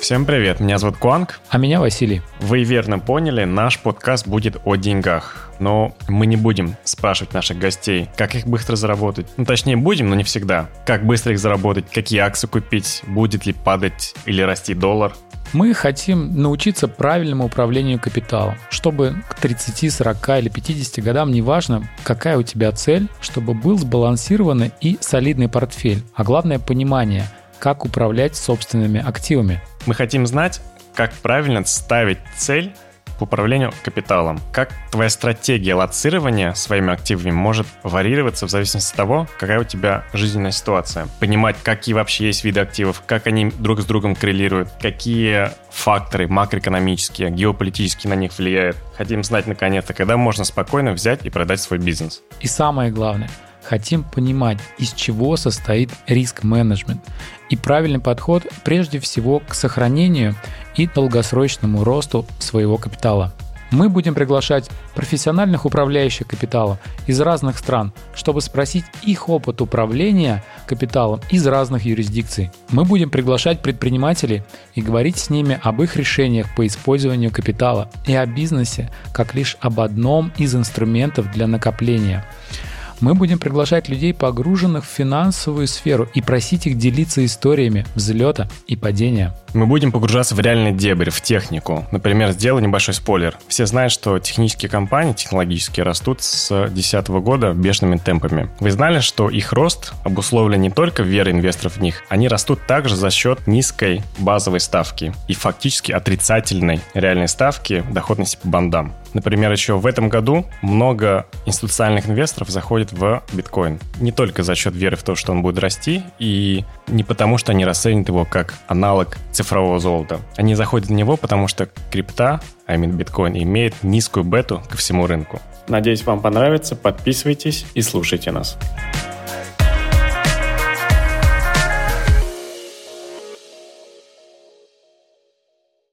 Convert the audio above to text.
Всем привет, меня зовут Куанг. А меня Василий. Вы верно поняли, наш подкаст будет о деньгах. Но мы не будем спрашивать наших гостей, как их быстро заработать. Ну, точнее, будем, но не всегда. Как быстро их заработать, какие акции купить, будет ли падать или расти доллар. Мы хотим научиться правильному управлению капиталом, чтобы к 30, 40 или 50 годам, неважно, какая у тебя цель, чтобы был сбалансированный и солидный портфель, а главное понимание, как управлять собственными активами. Мы хотим знать, как правильно ставить цель по управлению капиталом. Как твоя стратегия лоцирования своими активами может варьироваться в зависимости от того, какая у тебя жизненная ситуация. Понимать, какие вообще есть виды активов, как они друг с другом коррелируют, какие факторы макроэкономические, геополитические на них влияют. Хотим знать наконец-то, когда можно спокойно взять и продать свой бизнес. И самое главное, хотим понимать, из чего состоит риск-менеджмент и правильный подход прежде всего к сохранению и долгосрочному росту своего капитала. Мы будем приглашать профессиональных управляющих капиталом из разных стран, чтобы спросить их опыт управления капиталом из разных юрисдикций. Мы будем приглашать предпринимателей и говорить с ними об их решениях по использованию капитала и о бизнесе как лишь об одном из инструментов для накопления – мы будем приглашать людей, погруженных в финансовую сферу, и просить их делиться историями взлета и падения. Мы будем погружаться в реальный дебрь, в технику. Например, сделаю небольшой спойлер. Все знают, что технические компании, технологические, растут с 2010 года бешеными темпами. Вы знали, что их рост обусловлен не только верой инвесторов в них, они растут также за счет низкой базовой ставки и фактически отрицательной реальной ставки доходности по бандам. Например, еще в этом году много институциональных инвесторов заходит в биткоин. Не только за счет веры в то, что он будет расти, и не потому, что они расценят его как аналог цифрового золота. Они заходят в него, потому что крипта, а именно биткоин, имеет низкую бету ко всему рынку. Надеюсь, вам понравится. Подписывайтесь и слушайте нас.